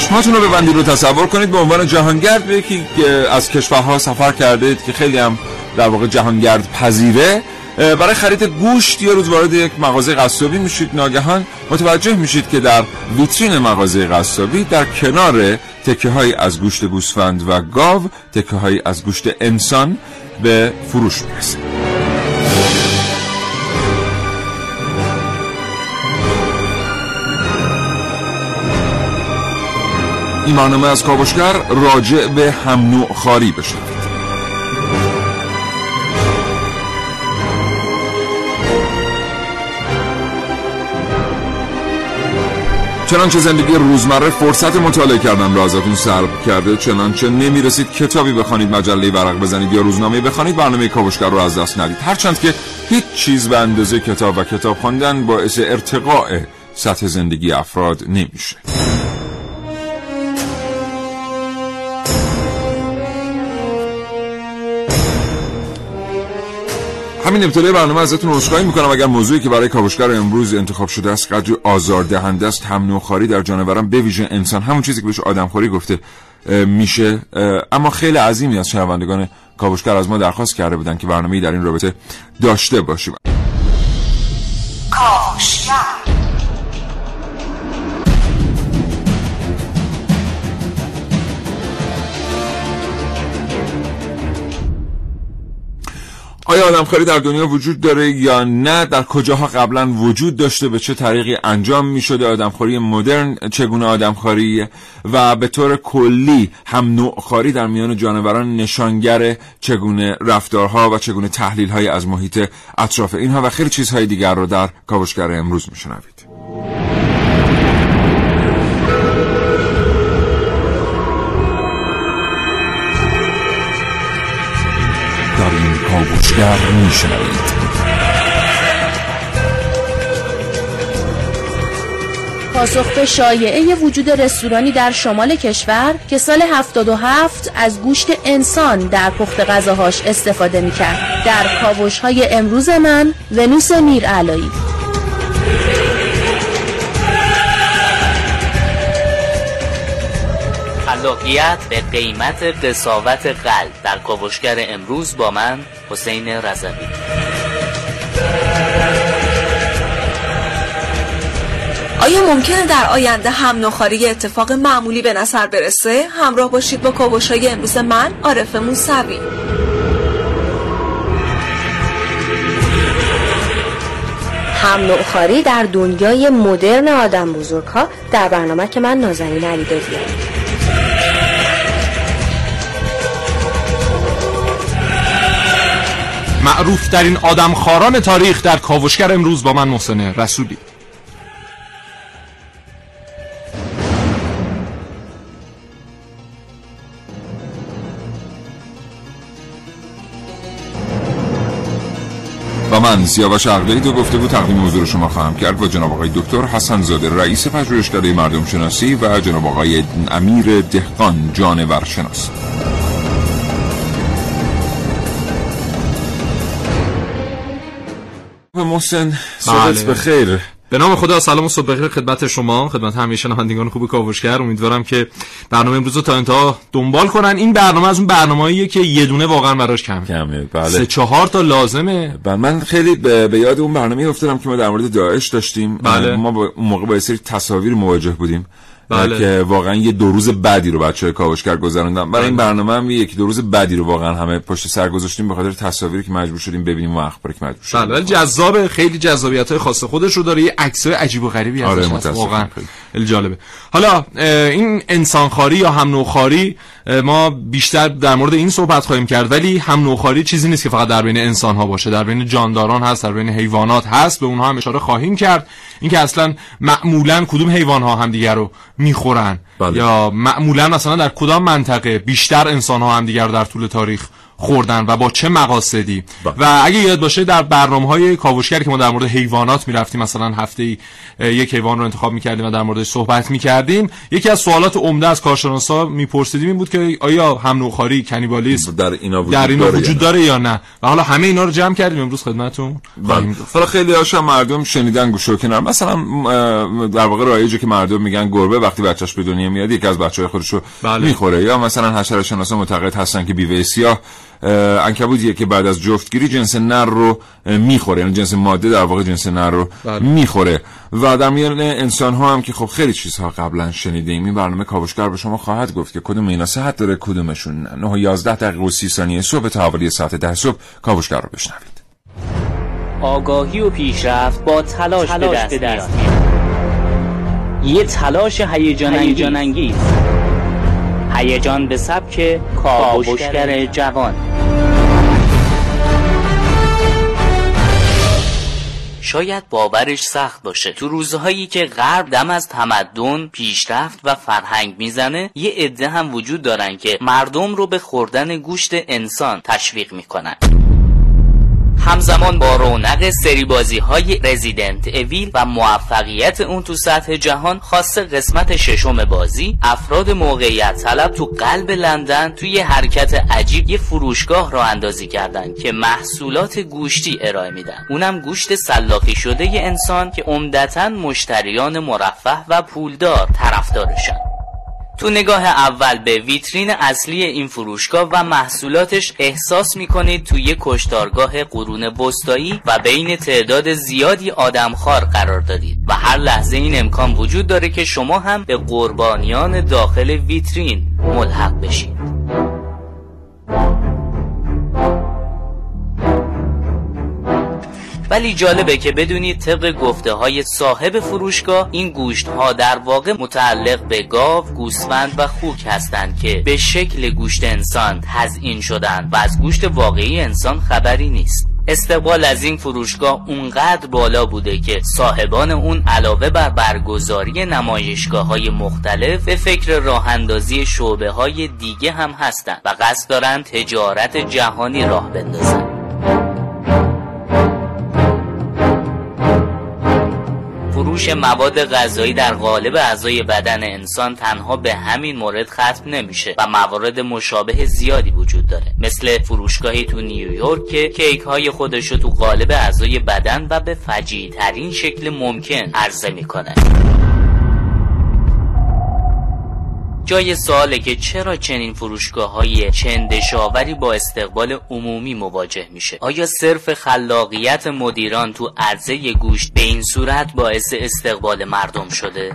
چشماتون رو ببندید رو تصور کنید. به عنوان جهانگرد به یکی از کشورها سفر کردید که خیلی هم در واقع جهانگرد پذیره. برای خرید گوشت یه روز وارد یک مغازه قصابی میشید ناگهان متوجه میشید که در ویترین مغازه قصابی در کنار تکه های از گوشت گوسفند و گاو تکه های از گوشت انسان به فروش می‌رسه. این برنامه از کاوشگر راجع به هم نوع خاری بشنوید چنانچه زندگی روزمره فرصت مطالعه کردن را ازتون سلب کرده چنانچه نمی‌رسید کتابی بخوانید مجله ورق بزنید یا روزنامه بخوانید برنامه کاوشگر رو از دست ندید. هرچند که هیچ چیز به اندازه کتاب و کتاب خواندن باعث ارتقاء سطح زندگی افراد نمیشه. همین ابتدای برنامه ازتون عذرخواهی می‌کنم. اگر موضوعی که برای کاوشگر امروز انتخاب شده است قدری آزاردهنده است هم نوخاری در جانوران به ویژه انسان همون چیزی که بهش آدمخواری گفته میشه. اما خیلی عظیمی از شنوندگان کاوشگر از ما درخواست کرده بودن که برنامه‌ای در این رابطه داشته باشیم. کاوشگر. آیا آدمخواری در دنیا وجود داره یا نه؟ در کجاها قبلا وجود داشته؟ به چه طریقی انجام می شده آدمخواری مدرن چگونه آدمخواری و به طور کلی هم نوعخواری در میان جانوران نشانگر چگونه رفتارها و چگونه تحلیل از محیط اطراف اینها و خیلی چیزهای دیگر رو در کاوشگر امروز میشنوید. در این کاوشگر میشنوید. پاسخ به شایعه وجود رستورانی در شمال کشور که سال 77 از گوشت انسان در پخت غذاهاش استفاده می‌کرد. در کاوش های امروز من ونوس میر علایی خلاقیت به قیمت قصاوت قلب در کاوشگر امروز با من حسین رضوی. آیا ممکنه در آینده هم نخاری اتفاق معمولی به نظر برسه؟ همراه باشید با کاوش های امروز من عارف موسوی. هم نوخاری در دنیای مدرن آدم بزرگ ها در برنامه که من نازنین علی دادیم معروف ترین آدم خاران تاریخ در کاوشگر امروز با من محسن رسولی. و من سیاوش عقلی دو گفته بود تقدیم حضور شما خواهم کرد با جناب آقای دکتر حسن زاده رئیس پژوهشکده مردم شناسی و جناب آقای امیر دهقان جانور شناس محسن صحبت بله. بخیر. به نام خدا سلام و صبح بخیر خدمت شما خدمت همه شنوندگان خوب کاوشگر. امیدوارم که برنامه امروز رو تا انتها دنبال کنن. این برنامه از اون برنامه‌ایه که یه دونه واقعا براش کم کمه بله. سه چهار تا لازمه. بله من خیلی به, به یاد اون برنامه افتادم که ما در مورد داعش داشتیم. بله. ما با اون موقع با یه سری تصاویر مواجه بودیم. بله. که واقعا یه دو روز بعدی رو بچه کاوشگر گذروندن. برای این برنامه هم یکی دو روز بعدی رو واقعا همه پشت سر گذاشتیم به خاطر تصاویری که مجبور شدیم ببینیم و اخباری که مجبور شدیم. بله جذاب خیلی جذابیت های خاص. خودش رو داره یه عکسای عجیب و غریبی آره، ازش واقعا. خیلی. خیلی جالبه. حالا این انسانخواری یا هم نوخاری ما بیشتر در مورد این صحبت خواهیم کرد ولی هم نوخاری چیزی نیست که فقط در بین انسان ها باشه. در بین جانداران هست در بین حیوانات هست به اونها هم اشاره خواهیم کرد. اینکه اصلا معمولا کدوم حیوان ها هم دیگر رو می‌خورن؟ بله. یا معمولا مثلا در کدام منطقه بیشتر انسان ها هم دیگر رو در طول تاریخ خوردن و با چه مقاصدی با. و اگه یاد باشه در برنامه های کاوشگر که ما در مورد حیوانات می‌رفتیم مثلا هفته ای یک حیوان رو انتخاب می‌کردیم و در موردش صحبت می‌کردیم یکی از سوالات عمده از کارشناسا میپرسیدیم این بود که آیا هم نوخاری کنیبالیسم در اینا وجود, در اینا داره, وجود داره یا نه و حالا همه اینا رو جمع کردیم امروز خدمتتون بله. حالا خیلی هاشم مردم شنیدن گوشو کنار مثلا در واقع رایجه که مردم میگن گربه وقتی بچه‌ش به دنیا میاد یکی از بچه‌های خودشو بله. می‌خوره یا مثلا حشره شناسا معتقد هستن که بیوه سیاه انکبوتیه که بعد از جفتگیری جنس نر رو می‌خوره. یعنی جنس ماده در واقع جنس نر رو بله. می‌خوره. و در میان انسان ها هم که خب خیلی چیزها قبلا شنیدیم. این برنامه کاوشگر به شما خواهد گفت که کدوم اینا صحت داره کدومشون 9 و 11 دقیقه و 30 ثانیه صبح تا حوالی ساعت 10 صبح کاوشگر رو بشنوید. آگاهی و پیشرفت با تلاش, تلاش به دست, میاد. یه تلاش هیجان انگیز هیجان به سبک کاوشگر جوان. شاید باورش سخت باشه. تو روزهایی که غرب دم از تمدن پیشرفت و فرهنگ می‌زنه یه عده هم وجود دارن که مردم رو به خوردن گوشت انسان تشویق می‌کنن. همزمان با رونق سری بازی های رزیدنت اویل و موفقیت اون تو سطح جهان خاص قسمت ششم بازی افراد موقعیت طلب تو قلب لندن توی حرکت عجیب یه فروشگاه را اندازی کردن که محصولات گوشتی ارائه میدن. اونم گوشت سلاخی شده ی انسان که عمدتا مشتریان مرفه و پولدار طرفدارشن. تو نگاه اول به ویترین اصلی این فروشگاه و محصولاتش احساس می‌کنید توی کشتارگاه قرون بستایی و بین تعداد زیادی آدمخوار قرار دارید و هر لحظه این امکان وجود داره که شما هم به قربانیان داخل ویترین ملحق بشید. ولی جالبه که بدونید طبق گفته های صاحب فروشگاه این گوشت ها در واقع متعلق به گاو، گوسفند و خوک هستند که به شکل گوشت انسان تزیین شدن و از گوشت واقعی انسان خبری نیست. استقبال از این فروشگاه اونقدر بالا بوده که صاحبان اون علاوه بر برگزاری نمایشگاه های مختلف به فکر راه اندازی شعبه های دیگه هم هستند و قصد دارن تجارت جهانی راه بندازن فروش مواد غذایی در قالب اعضای بدن انسان تنها به همین مورد ختم نمیشه و موارد مشابه زیادی وجود داره. مثل فروشگاهی تو نیویورک که کیک های خودش رو تو قالب اعضای بدن و به فجیع ترین شکل ممکن عرضه می‌کنه. جای سواله که چرا چنین فروشگاه های چندشاوری با استقبال عمومی مواجه میشه آیا صرف خلاقیت مدیران تو عرضه گوشت به این صورت باعث استقبال مردم شده؟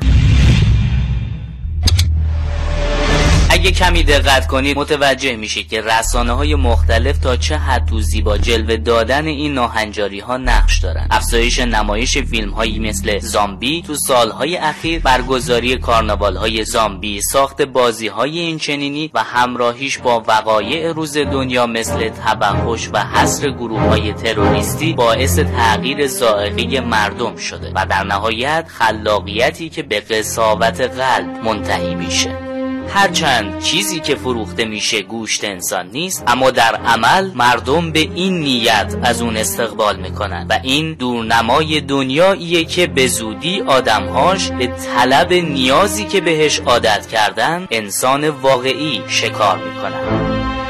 اگه کمی دقت کنید متوجه میشید که رسانه های مختلف تا چه حد تو زیبا جلوه دادن این ناهنجاری ها نقش دارن. افزایش نمایش فیلم هایی مثل زامبی تو سالهای اخیر برگزاری کارناوال های زامبی ساخت بازی های این چنینی و همراهیش با وقایع روز دنیا مثل تبهش و حصر گروه های تروریستی باعث تغییر زائقه مردم شده و در نهایت خلاقیتی که به قصاوت قلب منتهی میشه. هرچند چیزی که فروخته میشه گوشت انسان نیست اما در عمل مردم به این نیت از اون استقبال می‌کنن و این دورنمای دنیاییه که به زودی آدمهاش به طلب نیازی که بهش عادت کردن انسان واقعی شکار می‌کنن.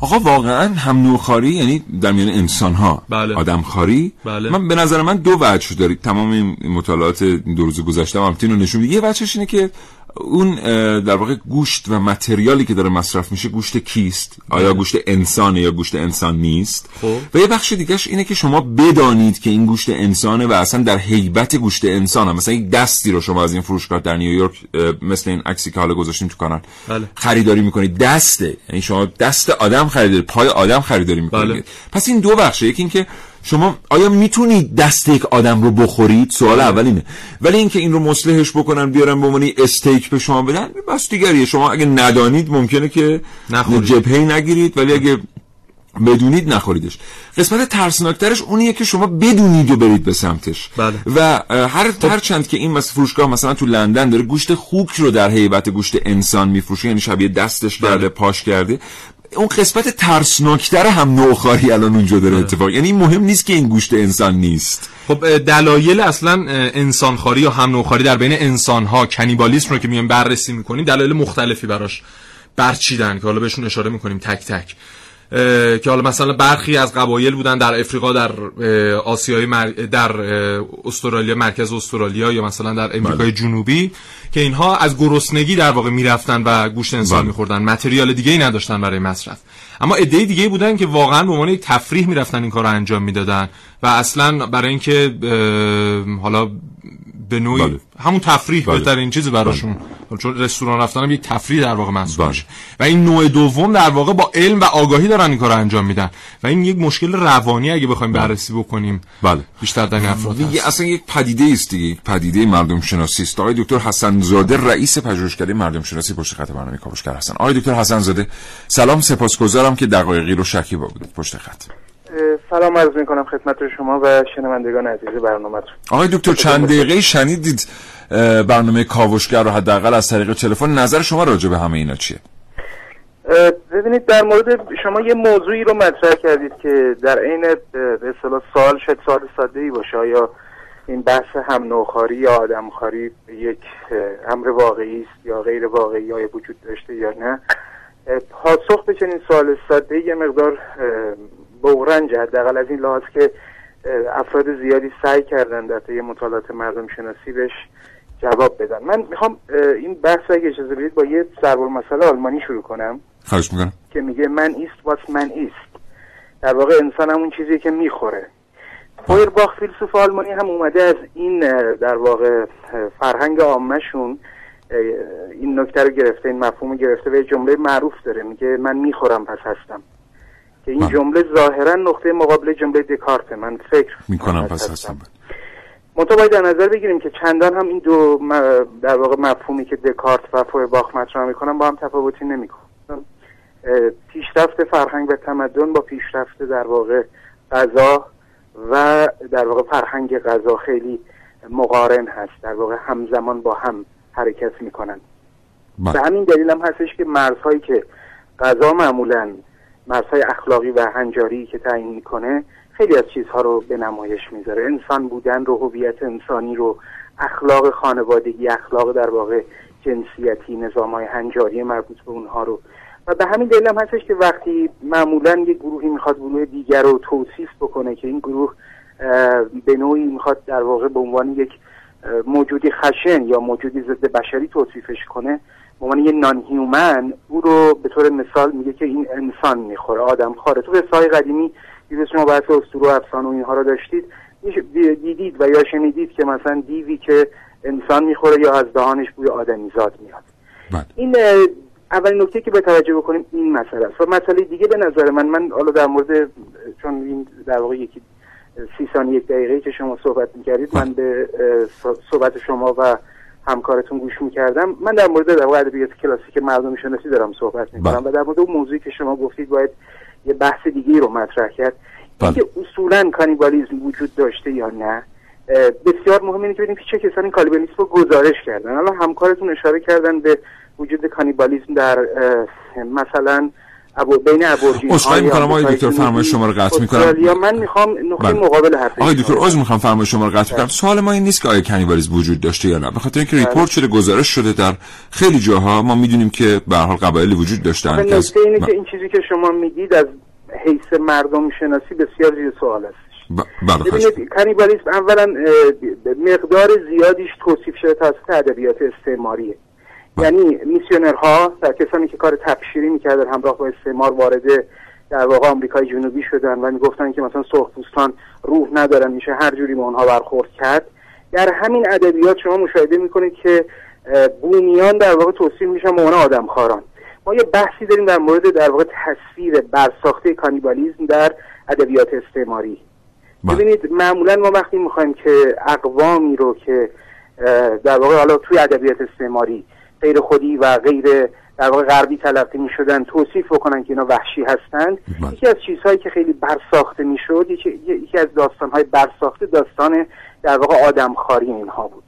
آقا واقعا هم نوخاری یعنی در میان انسان ها بله. آدم خاری بله. من به نظر من دو وجه دارید تمام این مطالعات دو روز گذشته هم رو نشون یه وجهش اینه که اون در واقع گوشت و متریالی که داره مصرف میشه گوشت کیست آیا بله. گوشت انسانه یا گوشت انسان نیست خوب. و یه بخش دیگهش اینه که شما بدانید که این گوشت انسانه و اصلا در حیبت گوشت انسانه مثلا یک دستی رو شما از این فروشگاه در نیویورک مثل این عکسی که حالا گذاشتیم تو کانال بله. خریداری می‌کنید دسته یعنی شما دست آدم خریداری پای آدم خریداری می‌کنید بله. پس این دو بخشه یکی اینکه شما آیا می‌تونید دست یک آدم رو بخورید؟ سوال اول اینه. ولی اینکه این رو مصلحش بکنن بیارن به عنوان استیک به شما بدن بس دیگریه. شما اگه ندانید ممکنه که نخورید. جبهه نگیرید ولی اگه بدونید نخوریدش. قسمت ترسناکترش اونیه که شما بدونید و برید به سمتش. بله. و هر هر چند که این مثلا فروشگاه مثلا تو لندن داره گوشت خوک رو در هیبت گوشت انسان میفروشه یعنی شبیه دستش کرده پاش کرده. اون قسمت ترسناکتر هم نوخاری الان اونجا داره اتفاق. یعنی این مهم نیست که این گوشت انسان نیست. خب دلایل اصلا انسانخواری یا هم نوعخواری در بین انسانها کنیبالیسم رو که میایم بررسی می‌کنیم دلایل مختلفی براش برچیدن که حالا بهشون اشاره می‌کنیم تک تک. که حالا مثلا برخی از قبایل بودن در افریقا در آسیای مر... در استرالیا مرکز استرالیا یا مثلا در امریکای جنوبی که اینها از گرسنگی در واقع می‌رفتن و گوشت انسان بله. میخوردن. متریال دیگه ای نداشتن برای مصرف. اما عده دیگه بودن که واقعا به عنوان یک تفریح می‌رفتن این کار رو انجام می‌دادن و اصلا برای اینکه حالا به نوعی بله. همون تفریح بله. بهترین چیز براشون. چون رستوران رفتن هم یک تفریح در واقع محسوب بله. میشه. و این نوع دوم در واقع با علم و آگاهی دارن این کار رو انجام میدن. و این یک مشکل روانی اگه بخوایم بررسی بکنیم بله. بیشتر در این افراد هست. اصلا یک پدیده است دیگه. یک پدیده مردم شناسی است. آقای دکتر حسن زاده رئیس پژوهشکده مردم شناسی پشت خط برنامه کاوشگر هستن. آقای دکتر حسن زاده سلام سپاسگزارم که دقایقی رو شکیبا بودید پشت خط. سلام عرض می کنم خدمت شما و شنوندگان عزیز برنامه آقای دکتر چند دقیقه شنیدید برنامه کاوشگر رو حداقل از طریق تلفن. نظر شما راجع به همه اینا چیه؟ ببینید در مورد شما یه موضوعی رو مطرح کردید که در عین به اصطلاح سوال شاید سوال ساده ای باشه. یا این بحث هم نوخاری یا آدمخواری یک امر واقعی است یا غیر واقعی یا وجود داشته یا نه؟ پاسخ به چنین سوال ساده یه مقدار اه، بغرنج حداقل از این لحاظ که افراد زیادی سعی کردن در طی مطالعات مردم شناسی بهش جواب بدن. من می‌خوام این بحث اگه اجازه بدید با یه ضرب المثل آلمانی شروع کنم. خواهش می‌کنم. که میگه من ایست واس من ایست. در واقع انسان همون چیزی که می‌خوره. فویرباخ فیلسوف آلمانی هم اومده از این در واقع فرهنگ عامهشون اه، این نکته رو گرفته این مفهوم رو گرفته و یه جمله معروف داره میگه من می‌خورم پس هستم. که این. جمله ظاهرا نقطه مقابل جمله دکارت من. فکر می‌کنم پس هستم. منتها باید در نظر بگیریم که چندان هم این دو م- در واقع مفهومی که دکارت و فویرباخ مطرح می‌کنن با هم تفاوتی نمی‌کنن. پیشرفت فرهنگ و تمدن با پیشرفت در واقع غذا و در واقع فرهنگ غذا خیلی مقارن هست. در واقع همزمان با هم حرکت می‌کنن. به بله. همین دلیل هم هستش که مرزهایی که غذا معمولا مرزهای اخلاقی و هنجاری که تعیین می‌کنه خیلی از چیزها رو به نمایش می‌ذاره. انسان بودن رو هویت انسانی رو اخلاق خانوادگی اخلاق در واقع جنسیتی نظام های هنجاری مربوط به اونها رو. و به همین دلیل هم هستش که وقتی معمولا یک گروهی می‌خواد گروه دیگر رو توصیف بکنه که این گروه به نوعی می‌خواد در واقع به عنوان یک موجودی خشن یا موجودی ضد بشری توصیفش کنه به عنوان یه نان هیومن او رو به طور مثال میگه که این انسان می‌خوره آدم خاره. تو قصه های قدیمی دیدید شما بحث اسطوره و افسانه و اینها رو داشتید. دیدید و یا شنیدید که مثلا دیوی که انسان می‌خوره یا از دهانش بوی آدمیزاد میاد. بله. این اولین نکته که به توجه بکنیم این مسئله است. و مسئله دیگه به نظر من من حالا در مورد چون این در واقع یکی سی ثانیه یک دقیقه که شما صحبت می‌کردید من به صحبت شما و همکارتون گوش می‌کردم من در مورد در واقع ادبیات کلاسیک مردم شناسی دارم صحبت می‌کنم بله. و در مورد اون موضوعی که شما گفتید باید یه بحث دیگه رو مطرح کرد بله. اینکه اصولا کانیبالیزم وجود داشته یا نه بسیار مهم اینه که ببینیم چه کسانی کانیبالیسم رو گزارش کردن الان همکارتون اشاره کردن به وجود کانیبالیسم در مثلا ابو بین ابورژین عذرخواهی می‌کنم. آقای دکتر، فرمایش شما رو قطع می‌کنم. یا من می‌خوام نقطه بله. مقابل حرف آقای دکتر عذر می‌خوام فرمایش شما رو قطع کنم سوال ما این نیست که آیا کنیبالیسم وجود داشته یا نه. به خاطر اینکه ریپورت شده گزارش شده در خیلی جاها ما می‌دونیم که به هر حال قبایلی وجود داشتن. که از- اینه که این چیزی که شما میگید از حیث مردم شناسی بسیار زیر سوال بله خواهش ببینید کانیبالیسم اولا مقدار زیادیش توصیف شده توسط ادبیات استعماریه. یعنی میسیونرها کسانی که کار تبشیری می‌کردن همراه با استعمار وارد در واقع آمریکای جنوبی شدن و می‌گفتن که مثلا سرخپوستان روح ندارن میشه هر جوری به اونها برخورد کرد. در همین ادبیات شما مشاهده می‌کنید که بومیان در واقع توصیف میشن به عنوان آدمخواران. ما یه بحثی داریم در مورد در واقع تصویر برساخته کانیبالیزم در ادبیات استعماری. بله. ببینید معمولا ما وقتی می‌خوایم که اقوامی رو که در واقع حالا توی ادبیات استعماری غیر خودی و غیر در واقع غربی تلقی می‌شدن توصیف بکنن که اینا وحشی هستند بله. یکی از چیزهایی که خیلی برساخته می‌شد یکی, یکی از داستانهای برساخته داستان در واقع آدمخواری اینها بود.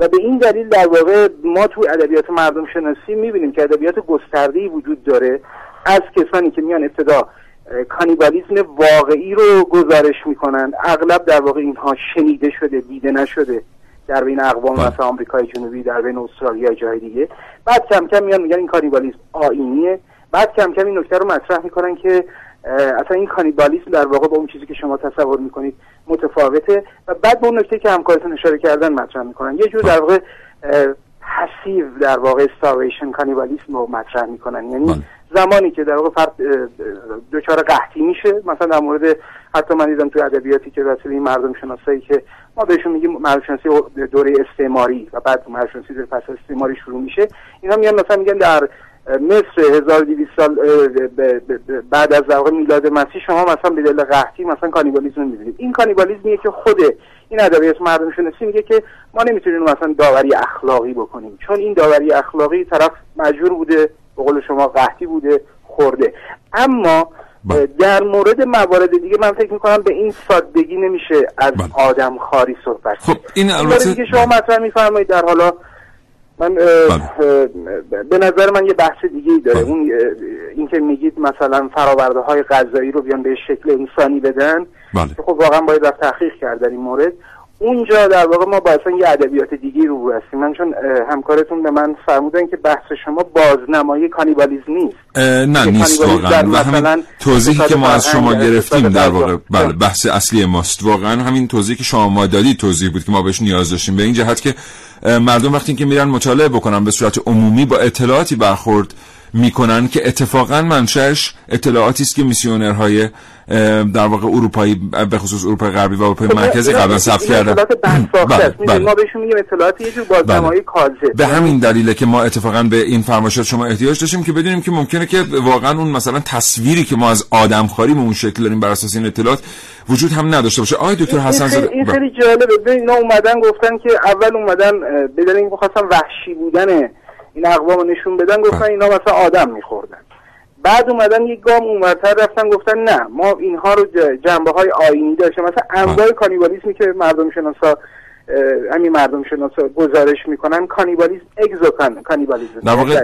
و به این دلیل در واقع ما تو ادبیات مردم شناسی می‌بینیم که ادبیات گسترده‌ای وجود داره از کسانی که میان ابتدا اه، کانیبالیسم واقعی رو گزارش می‌کنن. اغلب در واقع اینها شنیده شده دیده نشده. در بین اقوام بله. مثل آمریکای جنوبی در بین استرالیا جای دیگه. بعد کم کم میان میگن این کانیبالیسم آینیه بعد کم کم این نکته رو مطرح می‌کنن که اصلا این کانیبالیسم در واقع با اون چیزی که شما تصور می‌کنید متفاوته. و بعد به اون نکته که همکارتون اشاره کردن مطرح می‌کنن. یه جور در واقع پسیو در واقع starvation کانیبالیسم رو مطرح می‌کنن. یعنی بله. زمانی که در واقع فرد دچار قحطی میشه. مثلا در مورد حتی من دیدم تو ادبیاتی که واسه این مردم شناسایی که ما بهشون میگیم مردم شناسی دوره استعماری و بعد مردم شناسی دوره پس استعماری شروع میشه. اینا میان مثلا میگن در مصر 1200 سال بعد از در واقع میلاد مسیح شما مثلا به دلیل قحطی مثلا کانیبالیسم می‌بینید. این کانیبالیسمیه که خود این ادبیات مردم شناسی میگه که ما نمی‌تونیم مثلا داوری اخلاقی بکنیم. چون این داوری اخلاقی طرف مجبور بوده به قول شما قحطی بوده خورده اما بله. در مورد موارد دیگه من فکر می‌کنم به این سادگی نمیشه از بله. آدم خاری صحبت خب این البته که شما مطرح میفرمایید در حالا من بله. به نظر من یه بحث دیگه ای داره بله. اون اه، این که میگید مثلا فراورده های غذایی رو بیان به شکل انسانی بدن بله خب واقعا باید رفت تحقیق کرد در این مورد اونجا در واقع ما با اصلا یه ادبیات دیگه رو هستیم من چون همکارتون به من فرمودن که بحث شما بازنمایی کانیبالیسم نیست نه نیست واقعا و همین توضیحی که ما از شما گرفتیم در. واقع بله. بحث اصلی ماست واقعا همین توضیحی که شما ما دادید توضیح بود که ما بهش نیاز داشتیم به این جهت که مردم وقتی که میرن مطالعه بکنن به صورت عمومی با اطلاعاتی برخورد می‌کنن که اتفاقا منشأش اطلاعاتی است که میسیونرهای در واقع اروپایی به خصوص اروپای غربی و اروپای خب، مرکزی قبلا ثبت کردن. بله، بله. ما بهشون میگیم اطلاعات یه جور بازنمایی کاذب. به همین دلیله که ما اتفاقا به این فرمایشات شما احتیاج داشتیم که بدونیم که ممکنه که واقعا اون مثلا تصویری که ما از آدمخواری به اون شکل داریم بر اساس این اطلاعات وجود هم نداشته باشه. آقای دکتر حسن زاده این بله. خیلی جالبه. ببین اینا اومدن گفتن که اول اومدن اه، به دلیل اینکه خواستن وحشی بودن این اقوام رو نشون بدن گفتن. اینا مثلا آدم میخوردن. بعد اومدن یک گام اونورتر رفتن گفتن نه ما اینها رو جنبه های آینی داشته مثلا انواع. کانیبالیسمی که مردم شناسا همین مردم شناسا گزارش می‌کنن کانیبالیسم اگزوکان کانیبالیسم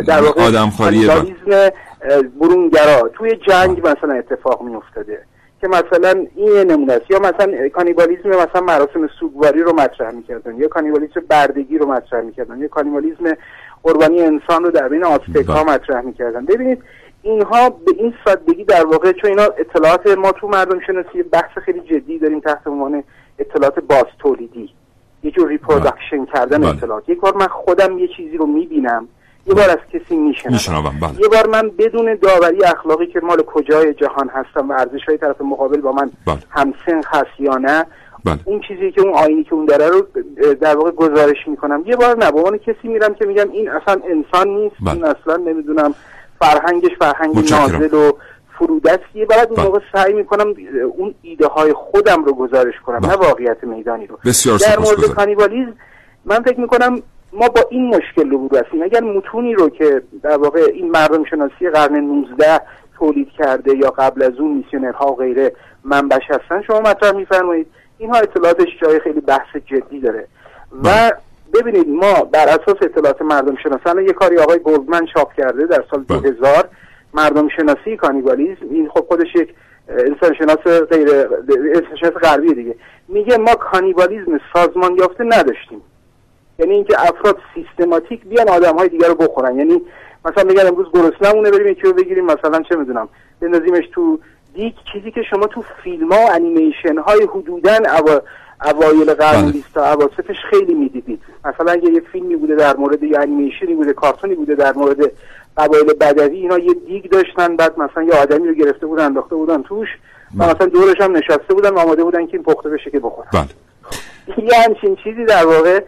در واقع آدمخواری کانیبالیسم اه، برونگرا. توی جنگ مثلا اتفاق میافتاده که مثلا این نمونه است. یا مثلا کانیبالیسم مثلا مراسم سوگواری رو مطرح می‌کردن یا کانیبالیسم بردگی رو مطرح می‌کردن یا کانیبالیسم قربانی انسان رو در بین آزتک ها بله. مطرح می‌کردن. ببینید اینها به این سادگی در واقع چون اینا اطلاعات ما تو مردم شناسی بحث خیلی جدی داریم تحت عنوان اطلاعات باز تولیدی. یه جور reproduction کردن بله. اطلاعات. یک بار من خودم یه چیزی رو می‌بینم. یه بار از کسی میشنوم. بله. یه بار من بدون داوری اخلاقی که مال کجای جهان هستم و ارزش های طرف مقابل با من بله. همسن هست یا نه بله اون چیزی که اون آینی که اون داره رو در واقع گزارش می‌کنم یه بار نه به عنوان کسی میرم که میگم این اصلا انسان نیست بله. این اصلا نمی‌دونم فرهنگش فرهنگ متشکرم. نازل و فرودستیه بعد اون بله. موقع سعی می‌کنم اون ایده های خودم رو گزارش کنم بله. نه واقعیت میدانی رو بسیار در مورد. کانیبالیزم من فکر می‌کنم ما با این مشکل روبرو هستیم اگر متونی رو که در واقع این مردم شناسی قرن 19 تولید کرده یا قبل از اون میسیونرها و غیره منبش هستن شما مطرح میفرمایید اینها اطلاعاتش جای خیلی بحث جدی داره. و ببینید ما بر اساس اطلاعات مردم شناسان یه کاری آقای گلدمن چاپ کرده در سال بله. 2000 مردم شناسی کانیبالیزم این خب خودش یک انسان شناس غیر انسان شناس غربی دیگه. میگه ما کانیبالیزم سازمان یافته نداشتیم. یعنی اینکه افراد سیستماتیک بیان آدم های دیگر رو بخورن. یعنی مثلا بگن امروز گرسنمونه بریم یکی رو بگیریم مثلا چه می‌دونم بندازیمش تو دیگ چیزی که شما تو فیلم ها و انیمیشن های حدودا اوا... اوایل قرن بله. 20 تا اواسطش خیلی می‌دیدید. مثلا اگه یه فیلمی بوده در مورد یه انیمیشنی بوده کارتونی بوده در مورد قبایل بدوی اینا یه دیگ داشتن بعد مثلا یه آدمی رو گرفته بودن انداخته بودن توش و بله. مثلا دورش هم نشسته بودن و آماده بودن که این پخته بشه که بخورن. بله. یه همچین چیزی در واقع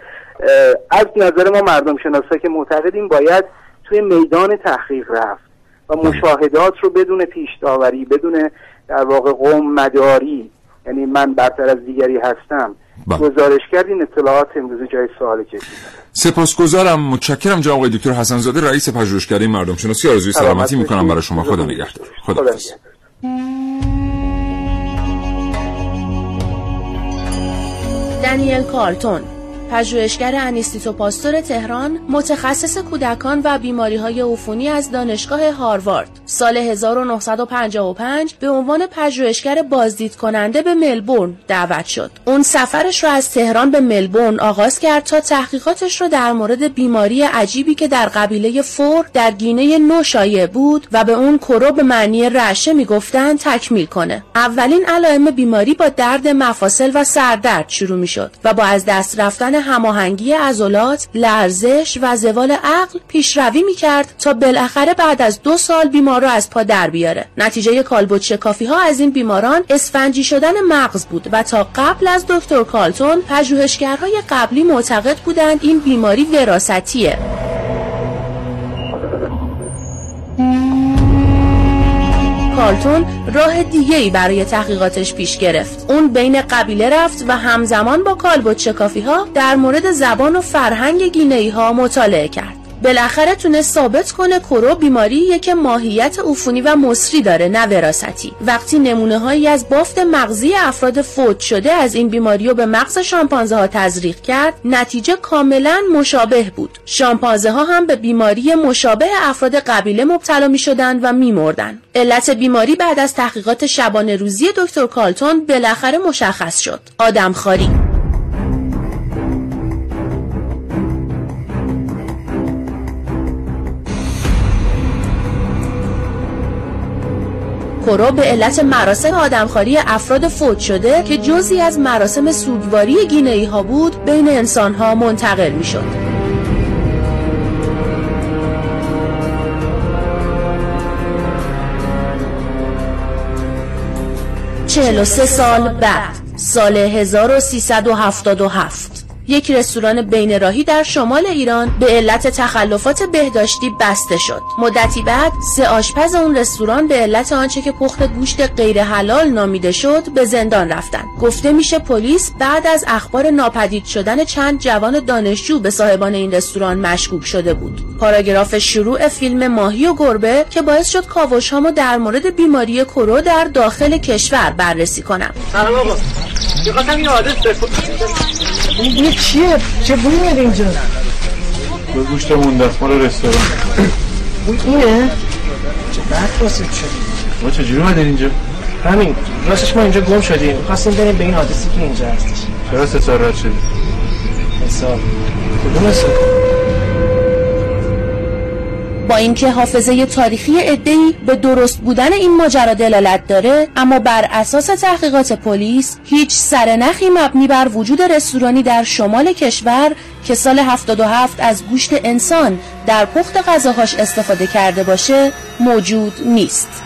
از نظر ما مردم شناسا که معتقدیم باید توی میدان تحقیق رفت. و مشاهدات رو بدون پیش داوری بدون در واقع قوم مداری یعنی من برتر از دیگری هستم بله. گزارش کردین اطلاعات امروز جای سوال کشیدن. سپاسگزارم. متشکرم جناب آقای دکتر حسن زاده رئیس پژوهشکده مردم شناسی آرزوی سلامتی می‌کنم برای شما. خدا نگهدار. خدا خدا. دنیل کارتون. پژوهشگر انیستیتو پاستور تهران متخصص کودکان و بیماری های عفونی از دانشگاه هاروارد. سال 1955 به عنوان پژوهشگر بازدید کننده به ملبورن دعوت شد. اون سفرش را از تهران به ملبورن آغاز کرد تا تحقیقاتش را در مورد بیماری عجیبی که در قبیله فور در گینه نو شایع بود و به اون کرو به معنی رعشه می‌گفتند تکمیل کنه. اولین علائم بیماری با درد مفاصل و سردرد شروع می‌شد و با از دست رفتن هماهنگی عضلات، لرزش و زوال عقل پیشروی می‌کرد تا بالاخره بعد از دو سال بیمار را از پا در بیاره. نتیجه کالبد شکافی ها از این بیماران اسفنجی شدن مغز بود و تا قبل از دکتر کالتون پژوهشگرهای قبلی معتقد بودند این بیماری وراثتیه. کارتون راه دیگه ای برای تحقیقاتش پیش گرفت. اون بین قبیله رفت و همزمان با کالبد شکافی ها در مورد زبان و فرهنگ گینه ها مطالعه کرد. بالاخره تونست ثابت کنه کرو بیماریه که ماهیت عفونی و مصری داره نه وراثتی. وقتی نمونه هایی از بافت مغزی افراد فوت شده از این بیماری رو به مغز شامپانزه ها تزریق کرد نتیجه کاملا مشابه بود. شامپانزه ها هم به بیماری مشابه افراد قبیله مبتلا می شدن و می مردن. علت بیماری بعد از تحقیقات شبانه روزی دکتر کالتون بالاخره مشخص شد. آدمخواری کرو به علت مراسم آدمخواری افراد فوت شده که جزی از مراسم سوگواری گینه‌ای ها بود بین انسان ها منتقل می شد. سه سال بعد سال 1377 یک رستوران بین راهی در شمال ایران به علت تخلفات بهداشتی بسته شد. مدتی بعد سه آشپز اون رستوران به علت آنچه که پخت گوشت غیر حلال نامیده شد به زندان رفتند. گفته میشه پلیس بعد از اخبار ناپدید شدن چند جوان دانشجو به صاحبان این رستوران مشکوک شده بود. پاراگراف شروع فیلم ماهی و گربه که باعث شد کاوش هامو در مورد بیماری کرو در داخل کشور بررسی کنم. می‌خواستم یه آدرس این بوی چیه؟ چه بوی میاد اینجا؟ به گوشت مونده است مال رستوران بوی اینه؟ چه بد واسه شد ما چجوری اومدین اینجا همین راستش ما اینجا گم شدیم خواستیم بریم به این آدرسی که اینجا هستش چرا سه سال رد شدی حساب کدوم حساب؟ با اینکه حافظه تاریخی عدهای به درست بودن این ماجرا دلالت داره اما بر اساس تحقیقات پلیس هیچ سرنخی مبنی بر وجود رستورانی در شمال کشور که سال 77 از گوشت انسان در پخت غذاهاش استفاده کرده باشه موجود نیست.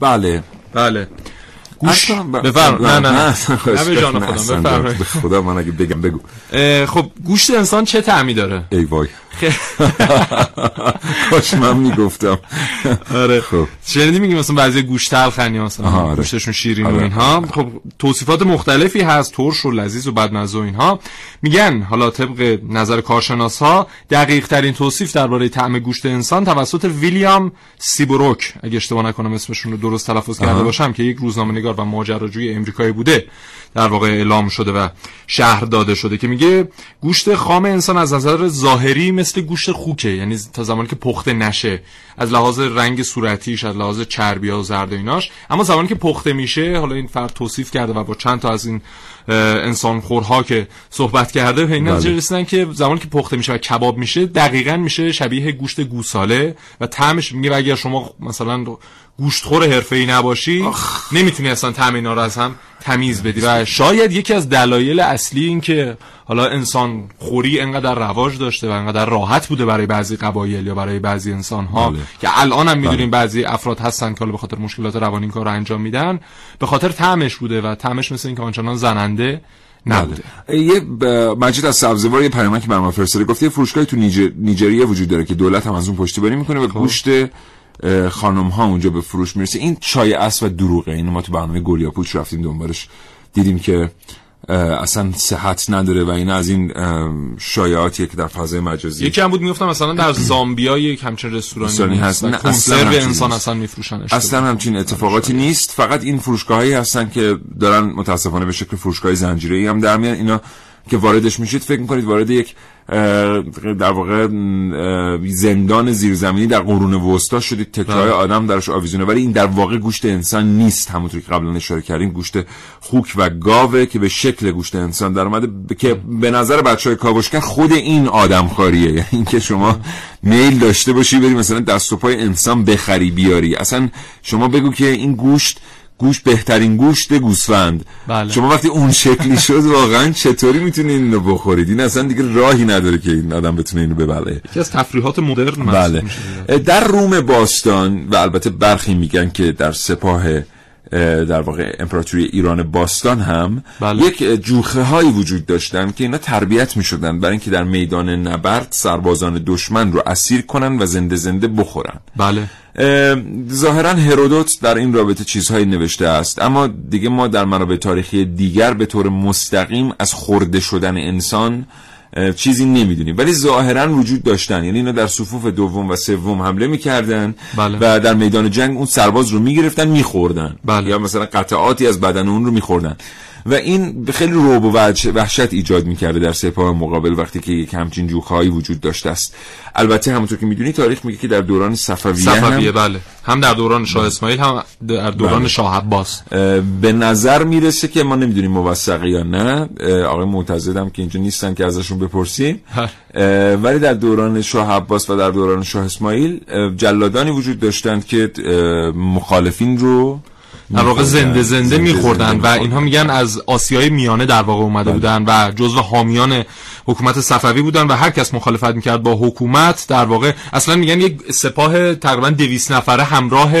بله. بله. گوش. اصلا ب- بفرم. نه نه نه. نه به جان. خودم. به خدا من اگه بگم بگو. خب گوشت انسان چه طعمی داره؟ ای وای. کاش من می‌گفتم آره خب شنیدی میگیم مثلا بعضی گوشت تلخن یا مثلا آره. گوشتشون شیرین و آره. اینها خب توصیفات مختلفی هست ترش و لذیذ و بدمزه و اینها میگن حالا طبق نظر کارشناس ها دقیق ترین توصیف درباره طعم گوشت انسان توسط ویلیام سیبوروک اگه اشتباه نکنم اسمشون رو درست تلفظ کرده. باشم که یک روزنامه نگار و ماجراجوی امریکایی بوده در واقع اعلام شده و شهر داده شده که میگه گوشت خام انسان از نظر ظاهری مثل گوشت خوکه یعنی تا زمانی که پخته نشه از لحاظ رنگ صورتیش از لحاظ چربی و زرد و ایناش اما زمانی که پخته میشه حالا این فرد توصیف کرده و با چند تا از این انسان خورها که صحبت کرده به این بله. نتیجه رسیدن که زمانی که پخته میشه و کباب میشه دقیقا میشه شبیه گوشت گوساله و طعمش میگه اگر شما مثلا گوشتخور حرفه‌ای نباشی؟ نمی‌تونی اصلا طعم اینا رو از هم تمیز بدی. و شاید یکی از دلایل اصلی این که حالا انسان خوری انقدر رواج داشته و انقدر راحت بوده برای بعضی قبایل یا برای بعضی انسان ها بله. که الان هم می‌دونیم بعضی افراد هستن که حالا به خاطر مشکلات روانی این کار رو انجام میدن به خاطر طعمش بوده و طعمش مثل اینکه آنچنان زننده نبوده. یه ب- مجید از سبزوار یه پیامک که برام فرستاده. گفته یه فروشگاهی تو نیجر... نیجریه وجود داره که دولت هم از اون پشتیبانی می‌کنه و گوشت اه، خانم ها اونجا به فروش می‌رسه. این چای اس و دروغه. اینو ما تو برنامه گلیا پوچ رفتیم دنبالش دیدیم که اصلا صحت نداره و این از این شایعاتیه که در فضای مجازی. یکی هم بود می‌گفتم مثلا در زامبیا یک همچین رستورانی هست. نه، اصلا انسان. اصلا میفروشنش. اصلا همچین اتفاقاتی نیست. فقط این فروشگاهایی هستن که دارن متاسفانه به شکل فروشگاه زنجیره‌ای هم در میان. اینا که واردش میشید فکر می‌کنید وارد یک در واقع زندان زیرزمینی در قرون وسطا شدید. تکرار بله. آدم درش آویزونه. ولی این در واقع گوشت انسان نیست. همونطور که قبلا اشاره کردیم گوشت خوک و گاوه که به شکل گوشت انسان در اومده ب- که به نظر بچه های کاوشگر خود این آدم خاریه یعنی اینکه شما میل داشته باشی بری مثلا دست و پای انسان بخری بیاری. اصلا شما بگو که این گوشت گوشت بهترین گوشت گوسفند بله. شما وقتی اون شکلی شد واقعا چطوری می‌تونید اینو بخورید این اصلا دیگه راهی نداره که این آدم بتونه اینو ببله یکی از تفریحات مدرن بله. در روم باستان و البته برخی میگن که در سپاه اه، در واقع امپراتوری ایران باستان هم بله. یک جوخه هایی وجود داشتن که اینا تربیت می‌شدن برای اینکه در میدان نبرد سربازان دشمن رو اسیر کنن و زنده زنده بخورن بله اه، ظاهرا هرودوت در این رابطه چیزهایی نوشته است اما دیگه ما در منابع تاریخی دیگر به طور مستقیم از خورده شدن انسان چیزی نمی‌دونیم ولی ظاهرا وجود داشتن یعنی اینا در صفوف دوم و سوم حمله می‌کردن بله. و در میدان جنگ اون سرباز رو می‌گرفتن میخوردن بله. یا مثلا قطعاتی از بدن اون رو میخوردن و این خیلی روب و وحش- وحشت ایجاد می‌کرده در سپاه مقابل وقتی که یک همچین جوخهایی وجود داشته است. البته همونطور که می‌دونی تاریخ میگه که در دوران صفویه صفویه هم بله. هم در دوران شاه اسماعیل هم در دوران بله. شاه عباس. به نظر می‌رسه که ما نمی‌دونیم موثقه یا نه. آقای معتزد هم که اینجا نیستن که ازشون بپرسیم. اه، ولی در دوران شاه عباس و در دوران شاه اسماعیل جلادانی وجود داشتند که مخالفین رو در واقع زنده زنده میخوردن و. اینها میگن از آسیای میانه در واقع اومده بودن و جزو حامیان حکومت صفوی بودن و هر کس مخالفت می‌کرد با حکومت در واقع اصلا میگن یک سپاه تقریبا 200 نفره همراه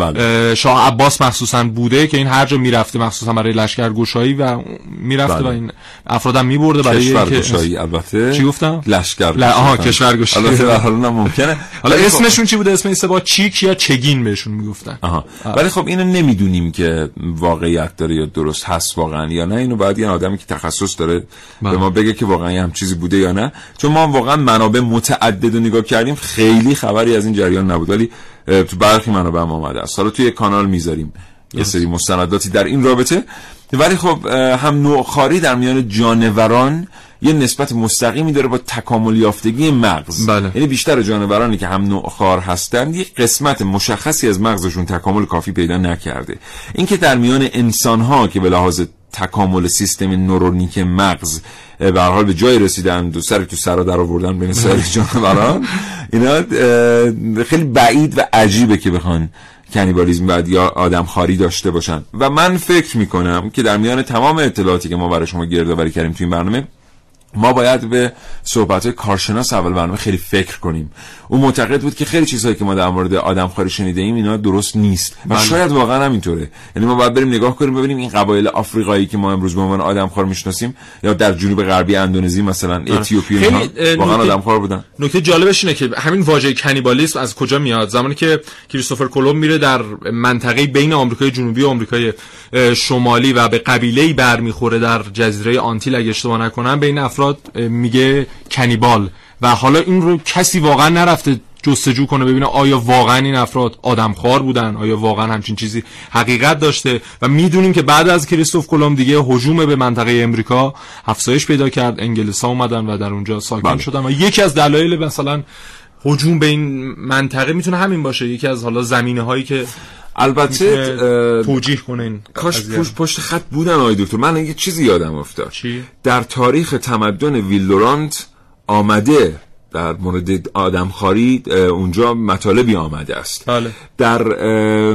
اه، شاه عباس مخصوصا بوده که این هر جا می‌رفته مخصوصا برای لشکرگشایی و می‌رفته بله. و این افرادم میبرده برای کشورگشایی البته چی گفتم؟ لشکر ل- آها کشورگشایی البته در حال هم ممکنه. حالا خب- اسمشون چی بوده؟ اسم این سپاه چیک یا چگین بهشون می‌گفتن؟ آها. ولی خب اینو نمی‌دونیم که واقعیت داره یا درست هست واقعا یا نه. اینو باید یه آدمی که تخصص داره بله. به ما بگه که واقعا چیزی بوده یا نه. چون ما واقعا منابع متعدد رو نگاه کردیم خیلی خبری از این جریان نبود. ولی تو برخی منابع هم آمده است. حالا توی کانال می‌ذاریم. یه سری مستنداتی در این رابطه. ولی خب هم نوعخاری در میان جانوران یه نسبت مستقیمی داره با تکامل یافتگی مغز. بله. یعنی بیشتر جانورانی که هم نوعخوار هستند یک قسمت مشخصی از مغزشون تکامل کافی پیدا نکرده. اینکه در میان انسان ها که به لحاظ تکامل سیستم نورونیک مغز به حال به جای رسیدن و سر تو سرا در آوردن بین سایر جانوران. اینا خیلی بعید و عجیبه که بخوان کنیبالیزم بعد یا آدم خاری داشته باشن. و من فکر می‌کنم که در میان تمام اطلاعاتی که ما برای شما گردآوری کردیم تو این برنامه ما باید به صحبت کارشناس اول برنامه خیلی فکر کنیم. او معتقد بود که خیلی چیزهایی که ما در مورد آدم خاری شنیده ایم اینا درست نیست. و بله. شاید واقعا همینطوره. یعنی ما باید بریم نگاه کنیم ببینیم این قبایل آفریقایی که ما امروز به عنوان آدم خار می‌شناسیم یا در جنوب غربی اندونزی مثلا اتیوپی اینها اه، واقعا نکته- آدم خار بودن. نکته جالبش اینه که همین واژه کنیبالیسم از کجا میاد؟ زمانی که کریستوفر کلمب میره در منطقه بین آمریکای جنوبی و آمریکای شمالی و به قبیله‌ای برمیخوره در جزیره آنتیل اگه اشتباه نکنم به این افراد میگه کنیبال. و حالا این رو کسی واقعا نرفته جستجو کنه ببینه آیا واقعا این افراد آدمخوار بودن آیا واقعا همچین چیزی حقیقت داشته. و می‌دونیم که بعد از کریستوف کلمب دیگه هجوم به منطقه امریکا افزایش پیدا کرد انگلیس ها اومدن و در اونجا ساکن بله. شدن. و یکی از دلایل مثلا هجوم به این منطقه می‌تونه همین باشه یکی از حالا زمینه هایی که البته توجیه کنه این کاش. پشت, پشت خط بودن آقای دکتر من یه چیزی یادم افتاد چی؟ در تاریخ تمدن ویلدورانت آمده در مورد آدمخواری اونجا مطالبی آمده است بله. در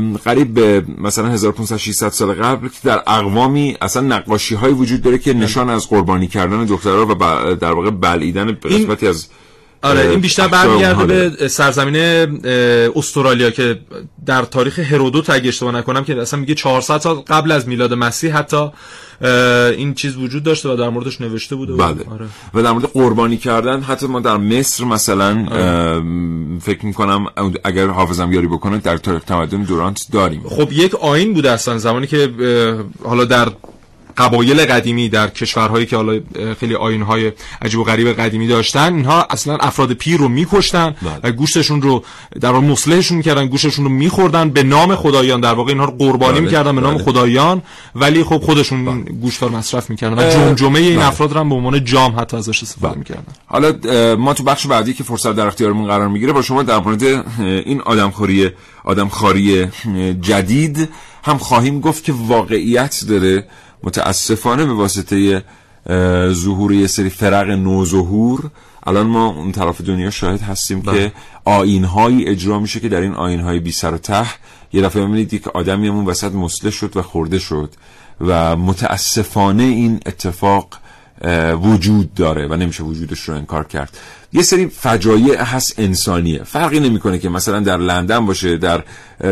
قریب به مثلا 1500 600 سال قبل که در اقوامی اصلا نقاشی های وجود داره که نشان از قربانی کردن دخترها و در واقع بلعیدن قسمتی از آره این بیشتر برمیگرده. به سرزمین استرالیا که در تاریخ هرودوت اگه اشتباه نکنم که اصلا میگه 400 سال قبل از میلاد مسیح حتی این چیز وجود داشته و در موردش نوشته بوده بله آره. و در مورد قربانی کردن حتی ما در مصر مثلا ام، فکر می‌کنم اگر حافظم یاری بکنه در تاریخ تمدن دورانت داریم خب یک آین بوده اصلا زمانی که حالا در قبایل قدیمی در کشورهایی که حالا خیلی آینهای عجیب و غریب قدیمی داشتن اینها اصلا افراد پیر رو میکشتن و گوشتشون رو در واقع مصلحشون می‌کردن گوشتشون رو میخوردن به نام خدایان. در واقع اینها رو قربانی بله، می‌کردن به نام بله. خدایان. ولی خب خودشون گوشت رو مصرف می‌کردن و جمجمه این بله. افراد رو هم به عنوان جام حتی ازش استفاده می‌کردن. حالا ما تو بخش بعدی که فرصت در اختیارمون قرار می‌گیره با شما در مورد این آدمخوری آدمخواری جدید هم خواهیم گفت که واقعیت داره. متاسفانه به واسطه ظهور یه سری فرق نوظهور الان ما اون طرف دنیا شاهد هستیم که آینهایی اجرا میشه که در این آینهای بی سر و ته. یه دفعه می‌بینید یک آدمی همون وسط مسله شد و خورده شد و متاسفانه این اتفاق وجود داره و نمیشه وجودش رو انکار کرد. یه سری فجایع هست انسانیه. فرقی نمی‌کنه که مثلا در لندن باشه در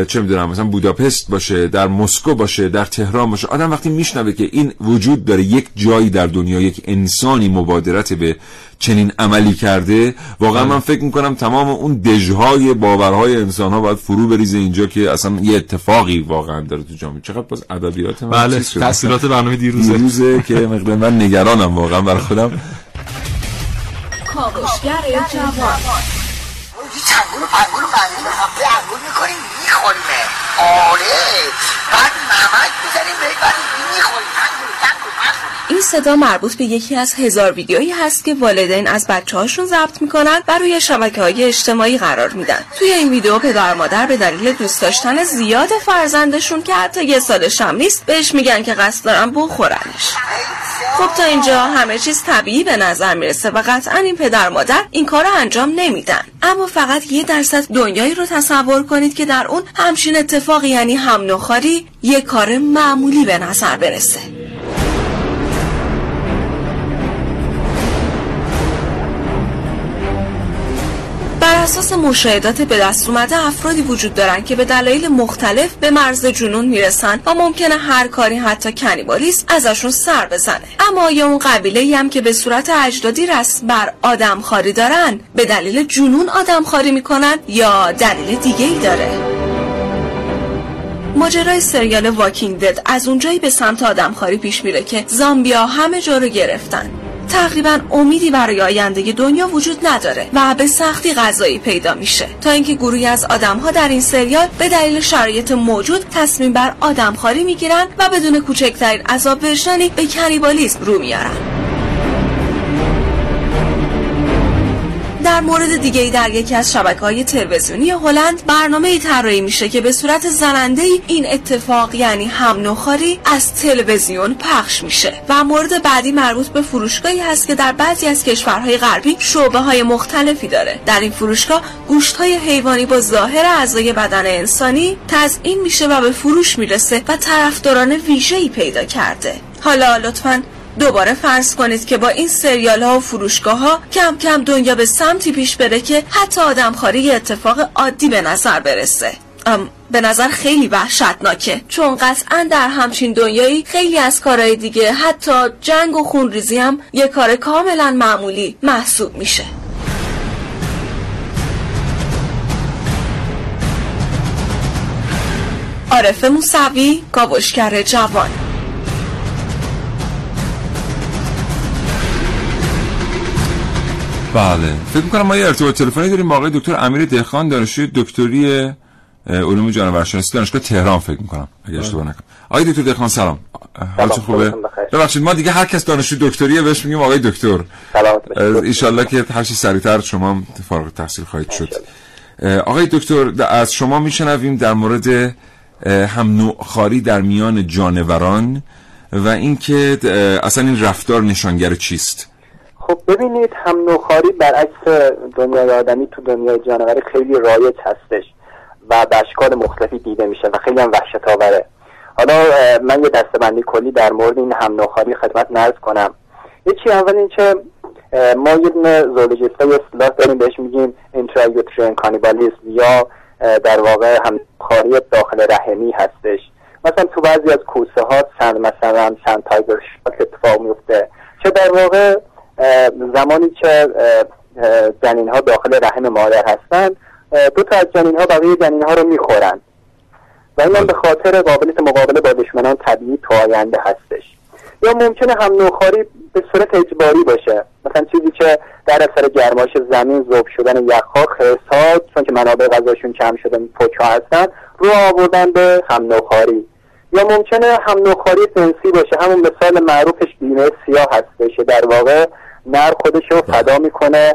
چه می‌دونم مثلا بوداپست باشه در مسکو باشه در تهران باشه. آدم وقتی میشنوه که این وجود داره یک جایی در دنیا یک انسانی مبادرت به چنین عملی کرده واقعا من فکر می‌کنم تمام اون دژهای باورهای انسان ها باید فرو بریزه اینجا که اصلا یه اتفاقی واقعا داره تو جامعه. چقدر باز ادبیات من بله. تاثیرات برنامه دیروزه. دیروزه که مقدار من نگرانم واقعا برای خودم. کاوشگر جوان. این صدا مربوط به یکی از هزار ویدیویی هست که والدین از بچه هاشون ضبط می‌کنن و روی شبکه های اجتماعی قرار میدن. توی این ویدیو پدر مادر به دلیل دوست داشتن زیاد فرزندشون که حتی یه سالش هم نیست بهش میگن که قصد دارن بخورنش. خب تا اینجا همه چیز طبیعی به نظر می‌رسه و قطعا این پدر مادر این کار رو انجام نمیدن. اما فقط یه درصد دنیایی رو تصور کنید که در اون همچین اتفاقی یعنی هم نخاری یه کار معمولی به نظر برسه. بر اساس مشاهدات به دست اومده افرادی وجود دارن که به دلایل مختلف به مرز جنون می‌رسن و ممکنه هر کاری حتی کنیبالیسم ازشون سر بزنه. اما آیا اون قبیله ای هم که به صورت اجدادی رسم بر آدم خاری دارن به دلیل جنون آدم خاری می‌کنن یا دلیل دیگه ای داره؟ ماجرای سریال واکینگ دد از اونجایی به سمت آدمخواری پیش میره که زامبیا همه جا رو گرفتن. تقریبا امیدی برای آینده دنیا وجود نداره و به سختی غذایی پیدا میشه. تا اینکه گروهی از آدمها در این سریال به دلیل شرایط موجود تصمیم بر آدمخواری می‌گیرن و بدون کوچکترین عذاب وجدانی به کنیبالیسم رو میارن. در مورد دیگه ای در یکی از شبکه های تلویزیونی هلند برنامه ای طراحی میشه که به صورت زننده ای این اتفاق یعنی هم نخاری از تلویزیون پخش میشه و مورد بعدی مربوط به فروشگاهی هست که در بعضی از کشورهای غربی شعبه های مختلفی داره. در این فروشگاه گوشت های حیوانی با ظاهر اعضای بدن انسانی تزیین میشه و به فروش می‌رسه و طرفداران ویژه‌ای پیدا کرده. حالا لطفاً دوباره فرض کنید که با این سریال ها و فروشگاه ها کم کم دنیا به سمتی پیش بره که حتی آدمخواری اتفاق عادی به نظر برسه. ام به نظر خیلی وحشتناکه. چون قطعا در همچین دنیایی خیلی از کارهای دیگه حتی جنگ و خونریزی هم یه کار کاملا معمولی محسوب میشه. عارف موسوی کاوشگر جوان. بله. فکر می‌کنم ما یه ارتباط تلفنی داریم با آقای دکتر امیر دهخان دانشجوی دکتری علوم جانورشناسی دانشگاه تهران فکر می‌کنم اگه اشتباه نکنم. آقای دکتر دهخان سلام. حالتون خوبه. ببخشید ما دیگه هر کس دانشجوی دکتریه بهش میگیم آقای دکتر. سلامت باشید. اه، ایشالله که هر چی سریعتر شما هم فارغ التحصیل خواهید شد. آقای دکتر از شما میشنویم در مورد هم نوعخاری در میان جانوران و اینکه اصلا این رفتار نشانگر چیست؟ خب ببینید هم نوخاری برعکس دنیای آدمی تو دنیای جانوری خیلی رایج هستش و به اشکال مختلفی دیده میشه و خیلی هم وحشت آوره حالا من یه دستبندی کلی در مورد این هم نوخاری خدمت نرز کنم. یه چی اول این که ما یه دونه زولوژیست های اصطلاح داریم بهش میگیم انترایوترین کانیبالیسم یا در واقع هم خاری داخل رحمی هستش. مثلا تو بعضی از کوسه ها چند مثلا چند تایگر اتفاق میفته چه در واقع زمانی که جنین ها داخل رحم مادر هستند دو تا از جنین ها بقیه جنین ها رو می‌خورن. و این به خاطر قابلیت مقابله با دشمنان طبیعی تو آینده هستش. یا ممکنه هم نوخاری به صورت اجباری باشه. مثلا چیزی که در اثر گرمایش زمین ذوب شدن یخها خرسها چون که منابع غذاشون کم شده پوچا هستن رو آوردن به هم نوخاری. یا ممکنه هم نوخاری جنسی باشه همون مثال معروفش بیمه سیاه هستش در واقع نر خودش رو فدا می‌کنه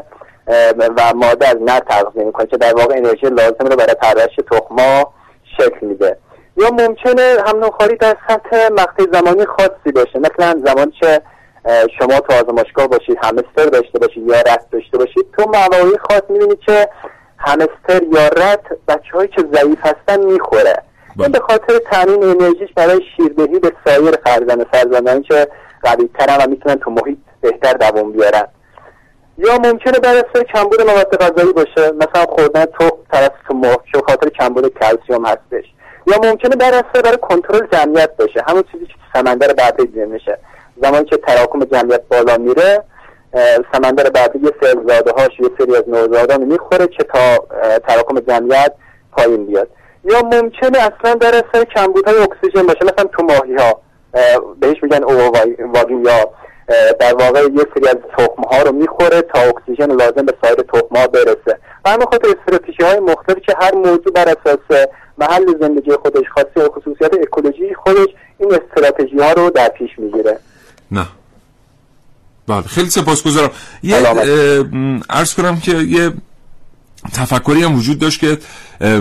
و ماده از نر تغذیه می‌کنه که در واقع انرژی لازم رو برای پرورش تخما شکل میده. یا ممکنه هم نوخاری در سطح مقطع زمانی خاصی باشه مثلا زمانی که شما تو آزمایشگاه باشید همستر داشته باشید یا رد داشته باشید تو مواقعی خاص می‌بینید که همستر یا رد بچه هایی که ضعیف هستن می‌خوره. این به خاطر تامین انرژیش برای شیردهی به سایر فرزند فرزندانی که قویترن و می‌تونن تو محیط بهتر دوام بیارن. یا ممکنه بر اثر کمبود مواد غذایی باشه مثلا خوردن تو طرف تو مخ خاطر کمبود کلسیوم هستش. یا ممکنه بر اثر برای کنترل جمعیت باشه همون چیزی که سمندر ببری دیده میشه. زمانی که تراکم جمعیت بالا میره سمندر ببری یه سری زاده هاش یه سری از نوزادان می‌خوره که تا تراکم جمعیت پایین بیاد. یا ممکنه اصلا در اثر کمبودهای اکسیژن باشه مثلا تو ماهی ها بهش میگن واگی یا در واقع یه سری از تخمه ها رو می‌خوره تا اکسیژن لازم به سایر تخمه ها برسه. و همه خاطر استراتژی های مختلفی که هر موضوع بر اساس محل زندگی خودش خاصی و خصوصیات اکولوژی خودش این استراتژی ها رو در پیش می‌گیره. نه. بله خیلی سپاسگزارم. یه عرض کنم که یه تفکری هم وجود داشت که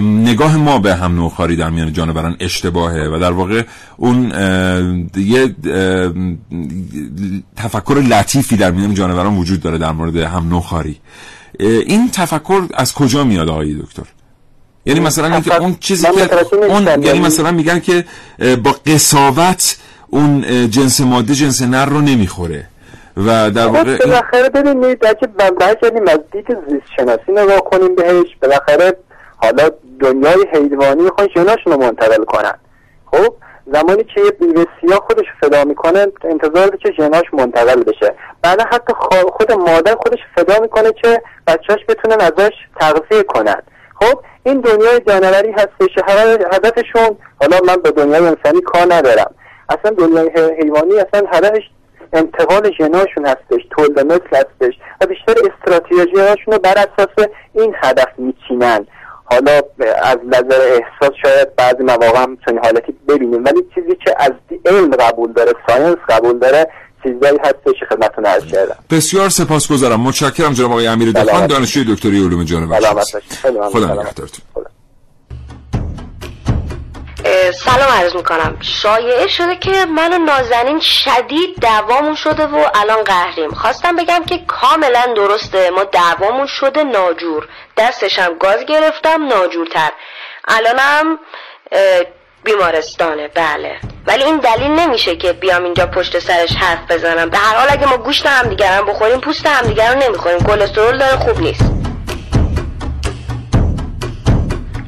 نگاه ما به هم نوخاری در میان جانوران اشتباهه و در واقع اون یه تفکر لطیفی در میان جانوران وجود داره در مورد هم نوخاری. این تفکر از کجا میاد آقای دکتر؟ یعنی مثلا اینکه اون چیزی که اون یعنی مثلا میگن که با قصاوت اون جنس ماده جنس نر رو نمی‌خوره. و در واقع بالاخره ببینید اگه برگردیم از دید زیست شناسی نگاه کنیم بهش بالاخره حالا دنیای حیوانی می‌خوان ژناشون رو منتقل کنن. خب زمانی که یه بیوه سیاه خودش فدا می‌کنه انتظار که ژناش منتقل بشه. بعد حتی خود مادر خودش فدا می‌کنه که بچهاش بتونن ازش تغذیه کنن. خب این دنیای جانوری هستش هدفشون حالا من به دنیای انسانی کار ندارم. اصلا دنیای حیوانی اصلا هدفش انتقال ژناشون هستش تولد مثل هستش و بیشتر استراتژی هاشون رو بر اساس این هدف میچینن. حالا از نظر احساس شاید بعضی مواقع هم چنین حالتی ببینیم ولی چیزی که از علم قبول داره ساینس قبول داره چیزایی هستش که خدمتتون عرض کردم. بسیار سپاسگزارم. متشکرم جناب آقای امیر دخان دانشجوی دکتری علوم جانور خدا نگهدارتون. سلام عرض می‌کنم. شایعه شده که من و نازنین شدید دعوامون شده و الان قهریم. خواستم بگم که کاملا درسته. ما دعوامون شده ناجور. دستشم گاز گرفتم ناجورتر. الانم بیمارستانه. بله. ولی این دلیل نمیشه که بیام اینجا پشت سرش حرف بزنم. به هر حال اگه ما گوشت همدیگرم بخوریم پوست همدیگر رو نمی‌خوریم. کلسترول داره خوب نیست.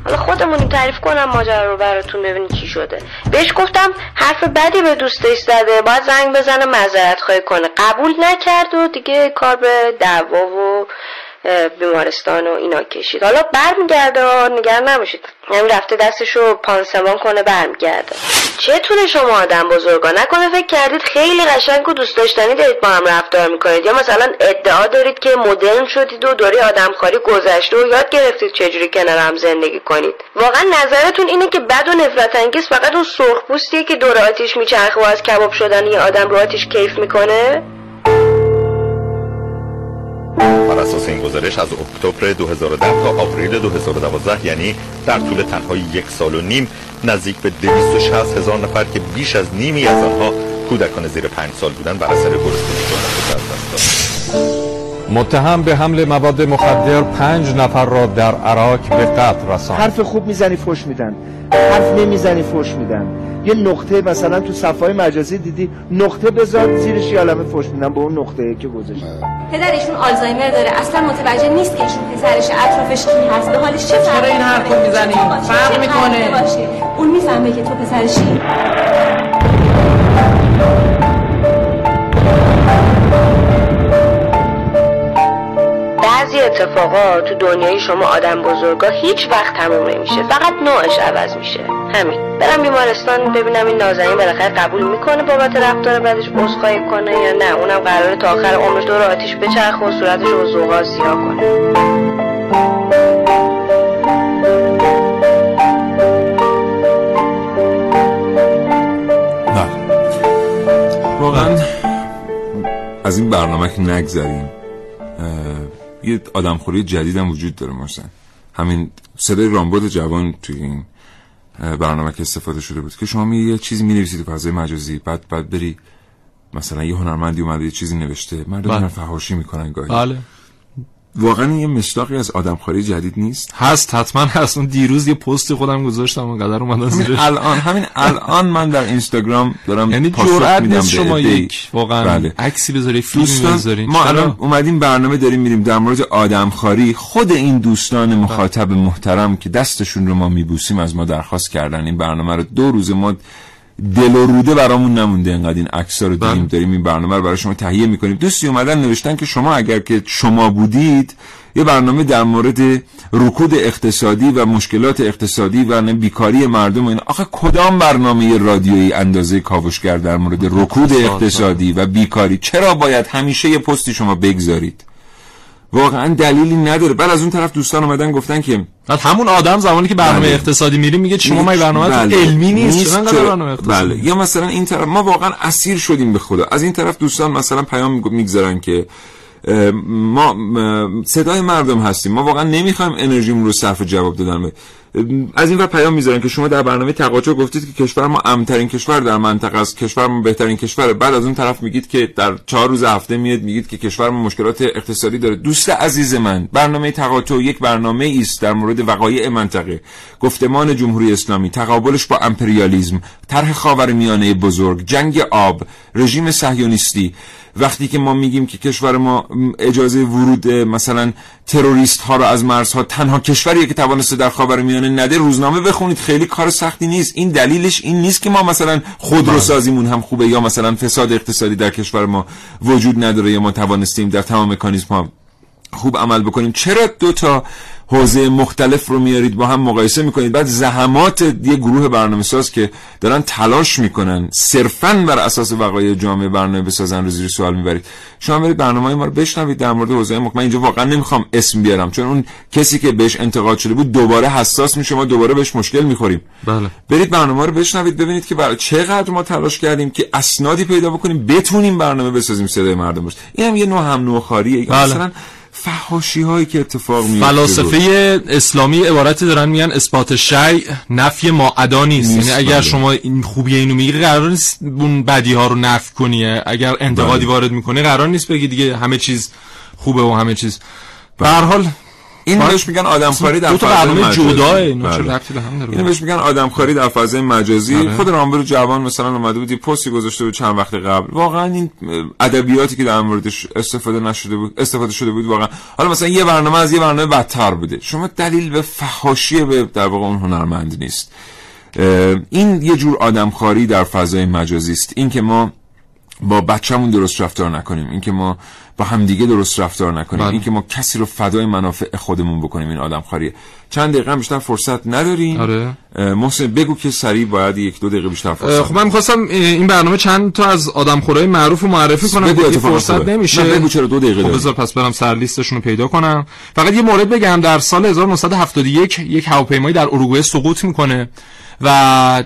حالا خودمونی تعریف کنم ماجرا رو براتون ببینید چی شده. بهش گفتم حرف بدی به دوستش زده باید زنگ بزنه معذرت خواهی کنه. قبول نکرد و دیگه کار به دعوا و بیمارستان و اینا کشید. حالا برمیگرده نگران نباشید. یعنی رفته دستشو پانسمان کنه برمیگرده. چتونه شما آدم بزرگا؟ نکنه فکر کردید خیلی قشنگ و دوست داشتنی دارید با هم رفتار می‌کنید. یا مثلا ادعا دارید که مدرن شدید و داری آدمخواری گذشته و یاد گرفتید چجوری کنار هم زندگی کنید. واقعا نظرتون اینه که بد و نفرت انگیز فقط اون سرخ پوستیه که دور آتیش میچرخه و از کباب شدن یه آدم رو آتیش کیف می‌کنه؟ بر اساس این گزارش از اکتبر 2010 تا آوریل 2012 یعنی در طول تنها یک سال و نیم نزدیک به 260 هزار نفر که بیش از نیمی از آنها کودکان زیر پنج سال بودن بر اثر گرسنگی جان از دست دادند متهم به حمل مواد مخدر پنج نفر را در عراق به قتل رساند. حرف خوب می‌زنی فش میدن. حرف نمی‌زنی فش میدن. یه نقطه مثلا تو صفحه مجازی دیدی نقطه بذار زیرش یه علامه فش میدن به اون نقطه که گذاشت. پدرشون آلزایمر داره. اصلا متوجه نیست که ایشون پسرش اطرافش کی هست. به حالش چه چرا این حرفو می‌زنی؟ فرق می‌کنه؟ اون می‌فهمه که تو پسرشی. بعضی اتفاقا تو دنیای شما آدم بزرگا هیچ وقت تموم نمیشه. فقط نوعش عوض میشه. همین. برم بیمارستان ببینم این نازنین بالاخره قبول می‌کنه بابت رفتار بعدش عذرخواهی کنه یا نه. اونم قراره تا آخر عمرش دور آتیش بچرخه و صورتش رو زوغا سیاه کنه. واقعا از این برنامه که نگذریم. یه آدمخوری جدید هم وجود داره مثلا همین صدای رامبد جوان توی این برنامه که استفاده شده بود که شما می یه چیزی می نویسید تو فضای مجازی بعد بعد بری مثلا یه هنرمندی اومده یه چیزی نوشته مردم. بله. فحاشی می‌کنن گاهی بله واقعا یه مصداقی از آدمخواری جدید نیست؟ هست حتما هست. اون دیروز یه پستی خودم گذاشتم اونقدر اومدن زیرش. الان همین الان من در اینستاگرام دارم یعنی میدم نیست شما. یک واقعا بله. عکسی بذاری دوستان بذاری ما؟ الان اومدیم برنامه داریم میریم در مورد آدمخواری. خود این دوستان مخاطب محترم که دستشون رو ما میبوسیم از ما درخواست کردن این برنامه رو. دو روز ما دل و روده برامون نمونده انقدر این عکس‌ها رو دیدیم داریم این برنامه رو برای شما تهیه می‌کنیم. دوستی اومدن نوشتن که شما اگر که شما بودید یه برنامه در مورد رکود اقتصادی و مشکلات اقتصادی و بیکاری مردم و اینا. آخه کدام برنامه رادیویی اندازه کاوشگر در مورد رکود اقتصادی و بیکاری؟ چرا باید همیشه یه پستی شما بگذارید؟ واقعا دلیلی نداره بعد از اون طرف دوستان اومدن گفتن که بعد همون آدم زمانی که برنامه بله. اقتصادی میری میگه شما ما برنامه بله. علمی نیست چرا انقدر چرا؟ برنامه اقتصادی بله یا مثلا این طرف ما واقعا اسیر شدیم به خدا از این طرف دوستان مثلا پیام می‌گذارن که ما صدای مردم هستیم. ما واقعا نمی‌خوایم انرژیمون رو صرف جواب دادن از این ور پیام می‌ذارن که شما در برنامه تقاطع گفتید که کشور ما امنترین کشور در منطقه است. کشور ما بهترین کشوره. بعد از اون طرف میگید که در چهار روز هفته میاد میگید که کشور ما مشکلات اقتصادی داره. دوست عزیز من برنامه تقاطع یک برنامه است در مورد وقایع منطقه. گفتمان جمهوری اسلامی تقابلش با امپریالیزم طرح خاورمیانه بزرگ جنگ آب رژیم صهیونیستی. وقتی که ما میگیم که کشور ما اجازه ورود مثلا تروریست ها رو از مرزها تنها کشوریه که توانسته در خاورمیانه نده روزنامه بخونید خیلی کار سختی نیست. این دلیلش این نیست که ما مثلا خودروسازیمون هم خوبه یا مثلا فساد اقتصادی در کشور ما وجود نداره یا ما توانستیم در تمام مکانیزم ها خوب عمل بکنیم. چرا دو تا حوزه مختلف رو میارید با هم مقایسه می‌کنید. بعد زحمات یه گروه برنامه ساز که دارن تلاش می‌کنن صرفا بر اساس وقایع جامعه برنامه بسازن رو زیر سوال می‌برید. شما برید برنامه ما رو بشنوید در مورد حوزه مختلف. من اینجا واقعا نمی‌خوام اسم بیارم چون اون کسی که بهش انتقاد شده بود دوباره حساس میشه ما دوباره بهش مشکل می‌خوریم. بله. برید برنامه رو بشنوید ببینید که برای چقدر ما تلاش کردیم که اسنادی پیدا بکنیم بتونیم برنامه بسازیم صدای مردم باشه این هم یه نوع هم نوخاریه یا بله. مثلا فحاشی هایی که اتفاق میفته فلاسفه اسلامی عبارتی دارن میگن اثبات شیء نفی ما ادا نیست یعنی اگر بله. شما این خوبی اینو میگی قرار نیست اون بدی ها رو نفی کنی. اگر انتقادی بله. وارد می‌کنه قرار نیست بگی دیگه همه چیز خوبه و همه چیز. به هر حال این بهش میگن آدمخواری در دو تا فضای مجازی. جداه اینا چه بله. ربطی به هم داره. اینو بهش میگن آدمخواری در فضای مجازی. خود رامبر جوان مثلا اومده بود یه پستی گذاشته بود چند وقت قبل. واقعا این ادبیاتی که در موردش استفاده نشده بود استفاده شده بود واقعا. حالا مثلا یه برنامه از یه برنامه بدتر بوده. شما دلیل به فحاشی به در واقع اون هنرمند نیست. این یه جور آدمخواری در فضای مجازی است. این که ما با بچه‌مون درست رفتار نکنیم. اینکه ما با همدیگه درست رفتار نکنیم بله. اینکه ما کسی رو فدای منافع خودمون بکنیم این آدم خاریه چند دقیقه هم بیشتر فرصت نداریم آره. محسن بگو که سریع باید یک دو دقیقه بیشتر فرصت خب من می‌خواستم این برنامه چند تا از آدم خورای معروف رو معرفی کنم بگو فرصت خوبه. نمیشه نه، بگو چرا دو دقیقه خب. بذار پس برم سر لیستشون رو پیدا کنم فقط یه مورد بگم در سال 1971 یک هواپیمایی در اروگوئه سقوط می‌کنه و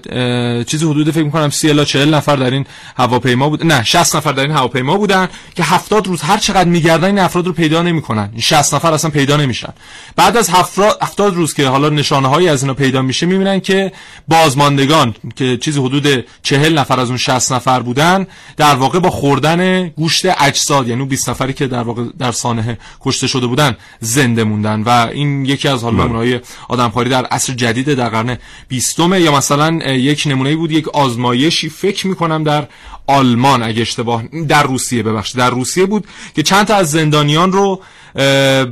چیزی حدود فکر می‌کنم 30 الی 40 نفر در این هواپیما بود نه 60 نفر در این هواپیما بودن که 70 روز هر چقدر میگردن این افراد رو پیدا نمی‌کنن. این 60 نفر اصلا پیدا نمیشن. بعد از 70 روز که حالا نشانه هایی از اینا پیدا میشه می‌بینن که بازماندگان که چیزی حدود 40 نفر از اون 60 نفر بودن در واقع با خوردن گوشت اجساد یعنی اون 20 نفری که در واقع در سانحه کشته شده بودن زنده موندن. و این یکی از حالا نمونه‌های آدمخواری در عصر جدید در قرن 20 یا مثلا یک نمونه بود یک آزمایشی فکر می‌کنم در آلمان اگه اشتباه در روسیه ببخشید در روسیه بود که چند تا از زندانیان رو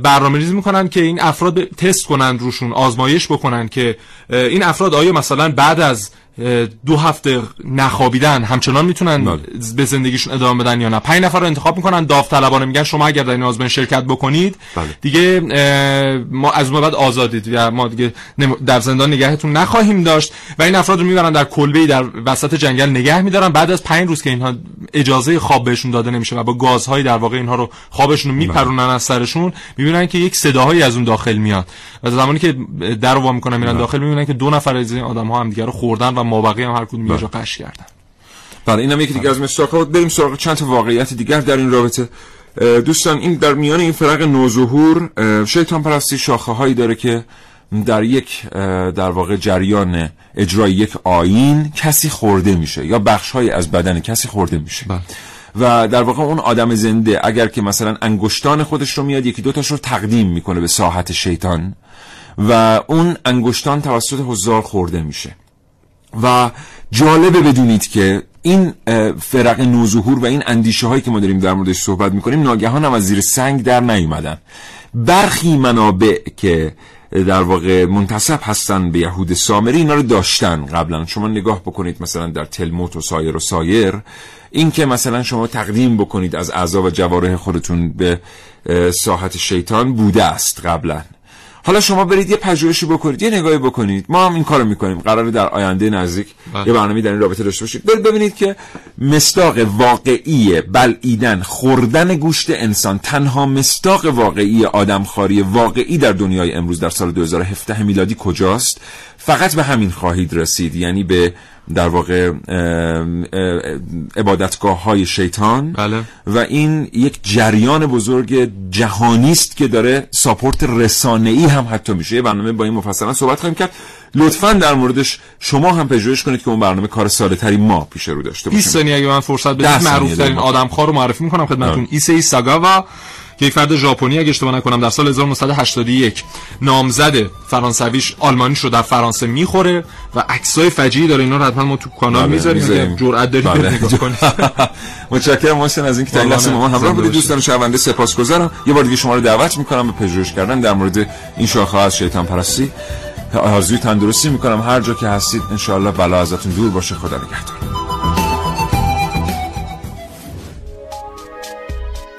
برنامه ریزی می‌کنن که این افراد تست کنن روشون آزمایش بکنن که این افراد آیا مثلا بعد از دو هفته نخوابیدن همچنان می‌تونن به زندگیشون ادامه بدن یا نه؟ پنج نفر رو انتخاب می‌کنن داوطلبانه میگن شما اگر در این آزمایش شرکت بکنید دیگه اه، ما از اون بعد آزادید و ما دیگه در زندان نگهتون نخواهیم داشت و این افراد رو می‌برن در کلبه در وسط جنگل نگه میدارن. بعد از پنج روز که اینها اجازه خواب بهشون داده نمیشه و با گازهای در واقع اینها رو خوابشون رو میپرونن از سرشون می‌بینن که یک صداهایی از اون داخل میاد. و زمانی که در رو وا می‌کنن میرن داخل می‌بینن که دو نفر از این آدم ها هم دیگه رو خوردن و مابقی هم هر کدوم یه جا قش کردن. بله اینم یکی دیگه از مستاقها. بود بریم سراغ چند تا واقعیت دیگر در این رابطه. دوستان این در میان این فرق نوظهور شیطان پرستی شاخه هایی داره که در یک در واقع جریان اجرای یک آین کسی خورده میشه یا بخش از بدن کسی خورده میشه. و در واقع اون آدم زنده اگر که مثلا انگشتان خودش رو میاد یکی دوتاش رو تقدیم می‌کنه به ساحت شیطان و اون انگشتان توسط حضار خورده میشه. و جالبه بدونید که این فرق نوظهور و این اندیشه هایی که ما داریم در موردش صحبت می‌کنیم ناگهان هم از زیر سنگ در نیومدن. برخی منابع که در واقع منتصب هستن به یهود سامری اینا رو داشتن قبلا. شما نگاه بکنید مثلا در تلموت و سایر و سایر این که مثلا شما تقدیم بکنید از اعضا و جوارح خودتون به ساحت شیطان بوده است قبلا. حالا شما برید یه پژوهشی بکنید یه نگاهی بکنید. ما هم این کارو می‌کنیم. قراره در آینده نزدیک بله. یه برنامه در این رابطه داشته باشید. برید ببینید که مستاق واقعی بلعیدن خوردن گوشت انسان تنها مستاق واقعی آدمخواری واقعی در دنیای امروز در سال 2017 میلادی کجاست؟ فقط به همین خواهید رسید. یعنی به در واقع عبادتگاه های شیطان بله. و این یک جریان بزرگ جهانی است که داره ساپورت رسانه ای هم حتی میشه یه برنامه با این مفصلا صحبت خواهیم کرد لطفا در موردش شما هم پژوهش کنید که اون برنامه کار ساده تری ما پیش رو داشته 20 باشیم ثانیه اگه من فرصت بدید معروف ترین. آدمخوار رو معرفی می‌کنم خدمتتون. ایسئی ساگاوا که یک فرد ژاپنی اگه اشتباه نکنم در سال 1981 نامزد فرانسویش آلمانیش رو در فرانسه می‌خوره و عکسای فجیعی داره. اینا رو حتما ما تو کانال بله، می‌ذاریم جرأت دارید بله. نگاه کنید متشکرم محسن از اینکه با ما همراه بودید. دوستان شنونده سپاسگزارم. یه بار دیگه شما رو دعوت می‌کنم به پژوهش کردن در مورد این شاخه از شیطان پرستی. آرزوی تندرستی می‌کنم. هر جا که هستید انشاءالله بلا ازتون دور باشه. خدا نگهدار.